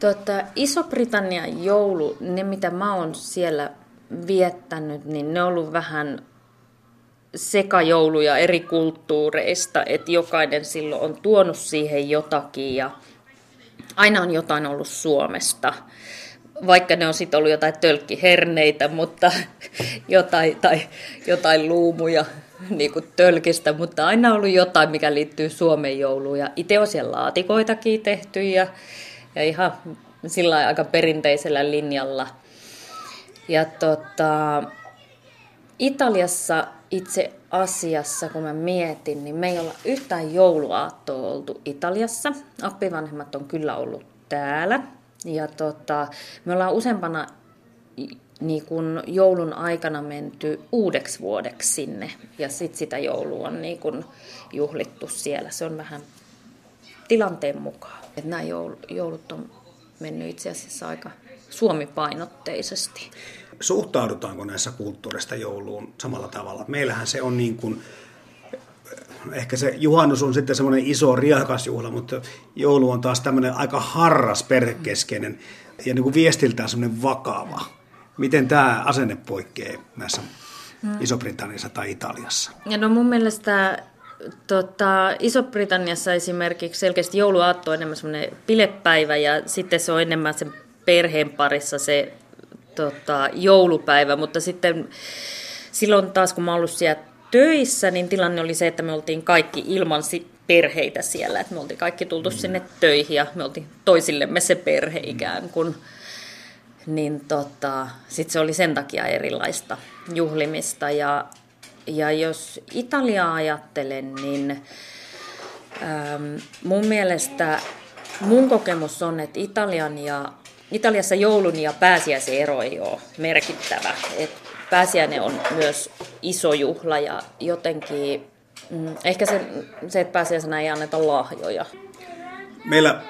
Tota, Iso-Britannian joulu, ne mitä mä oon siellä viettänyt, niin ne on ollut vähän sekajouluja eri kulttuureista, että jokainen silloin on tuonut siihen jotakin ja aina on jotain ollut Suomesta. Vaikka ne on sitten ollut jotain tölkkiherneitä, mutta jotain, tai jotain luumuja niin kuin tölkistä, mutta aina on ollut jotain, mikä liittyy Suomen jouluun. Ja itse on siellä laatikoitakin tehty ja, ja ihan sillä aika perinteisellä linjalla. Ja tota, Italiassa itse asiassa, kun mä mietin, niin me ei olla yhtään jouluaattoa oltu Italiassa. Appivanhemmat on kyllä ollut täällä. Ja tota, me ollaan useampana niin kun joulun aikana menty uudeksi vuodeksi sinne. Ja sitten sitä joulua on niin kun juhlittu siellä. Se on vähän tilanteen mukaan. Että nämä joulut on mennyt itse asiassa aika suomipainotteisesti. Suhtaudutaanko näissä kulttuurista jouluun samalla tavalla? Meillähän se on niin kuin, ehkä se juhannus on sitten semmoinen iso riakas juhla, mutta joulu on taas tämmöinen aika harras perhekeskeinen ja niin kuin viestiltään semmoinen vakava. Miten tämä asenne poikkeaa näissä hmm. Iso-Britanniassa tai Italiassa? Ja no mun mielestä tota, Iso-Britanniassa esimerkiksi selkeästi jouluaatto on enemmän semmoinen pilepäivä ja sitten se on enemmän sen perheen parissa se tota, joulupäivä, mutta sitten silloin taas kun mä ollut siellä töissä, niin tilanne oli se, että me oltiin kaikki ilman perheitä siellä, että me oltiin kaikki tultu mm. sinne töihin ja me oltiin toisillemme se perhe ikään kuin. Niin tota, sitten se oli sen takia erilaista juhlimista ja, ja jos Italiaa ajattelen, niin ähm, mun mielestä mun kokemus on, että Italian ja Italiassa joulun ja pääsiäisen ero ei ole merkittävä. Et pääsiäinen on myös iso juhla ja jotenkin mm, ehkä se, se, että pääsiäisenä ei anneta lahjoja. Meillä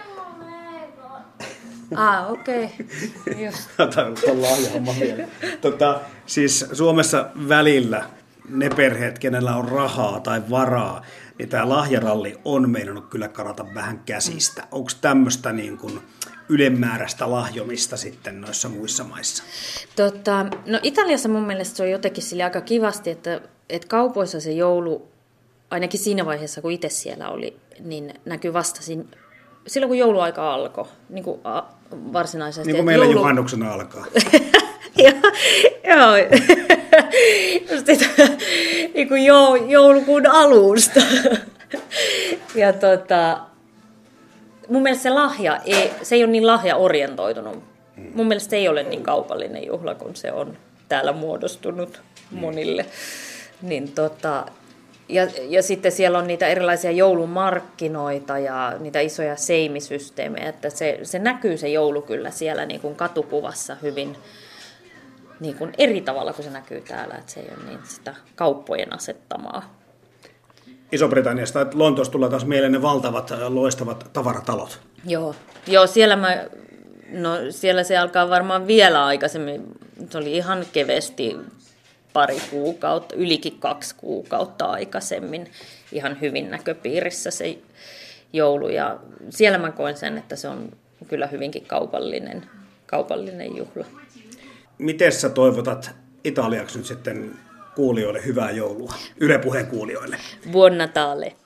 Ah, okei. Okay. tota, siis Suomessa välillä ne perheet, kenellä on rahaa tai varaa, niin tämä lahjaralli on meinannut kyllä karata vähän käsistä. Onko tämmöistä niin kuin ylemmääräistä lahjomista sitten noissa muissa maissa? Tota, no Italiassa mun mielestä se on jotenkin sille aika kivasti, että, että kaupoissa se joulu, ainakin siinä vaiheessa kun itse siellä oli, niin näkyy vasta siinä, silloin kun jouluaika alkoi, niin kuin varsinaisesti. Niin kuin meillä joulu... juhannuksena alkaa. joo, niin kuin joulukuun alusta. ja tota, mun mielestä se lahja, ei, se ei ole niin lahja-orientoitunut. Mun mielestä se ei ole niin kaupallinen juhla, kun se on täällä muodostunut monille. Niin tota, ja, ja sitten siellä on niitä erilaisia joulumarkkinoita ja niitä isoja seimisysteemejä, että se, se näkyy se joulu kyllä siellä niin kuin katukuvassa hyvin niin kuin eri tavalla kuin se näkyy täällä, että se ei ole niin sitä kauppojen asettamaa. Iso-Britanniasta, että Lontoosta tulee taas mieleen ne valtavat loistavat tavaratalot. Joo, Joo siellä, mä, no, siellä se alkaa varmaan vielä aikaisemmin, se oli ihan kevesti pari kuukautta, ylikin kaksi kuukautta aikaisemmin ihan hyvin näköpiirissä se joulu. Ja siellä mä koen sen, että se on kyllä hyvinkin kaupallinen, kaupallinen juhla. Miten sä toivotat Italiaksi nyt sitten kuulijoille hyvää joulua? Yle Puheen kuulijoille. Buon Natale.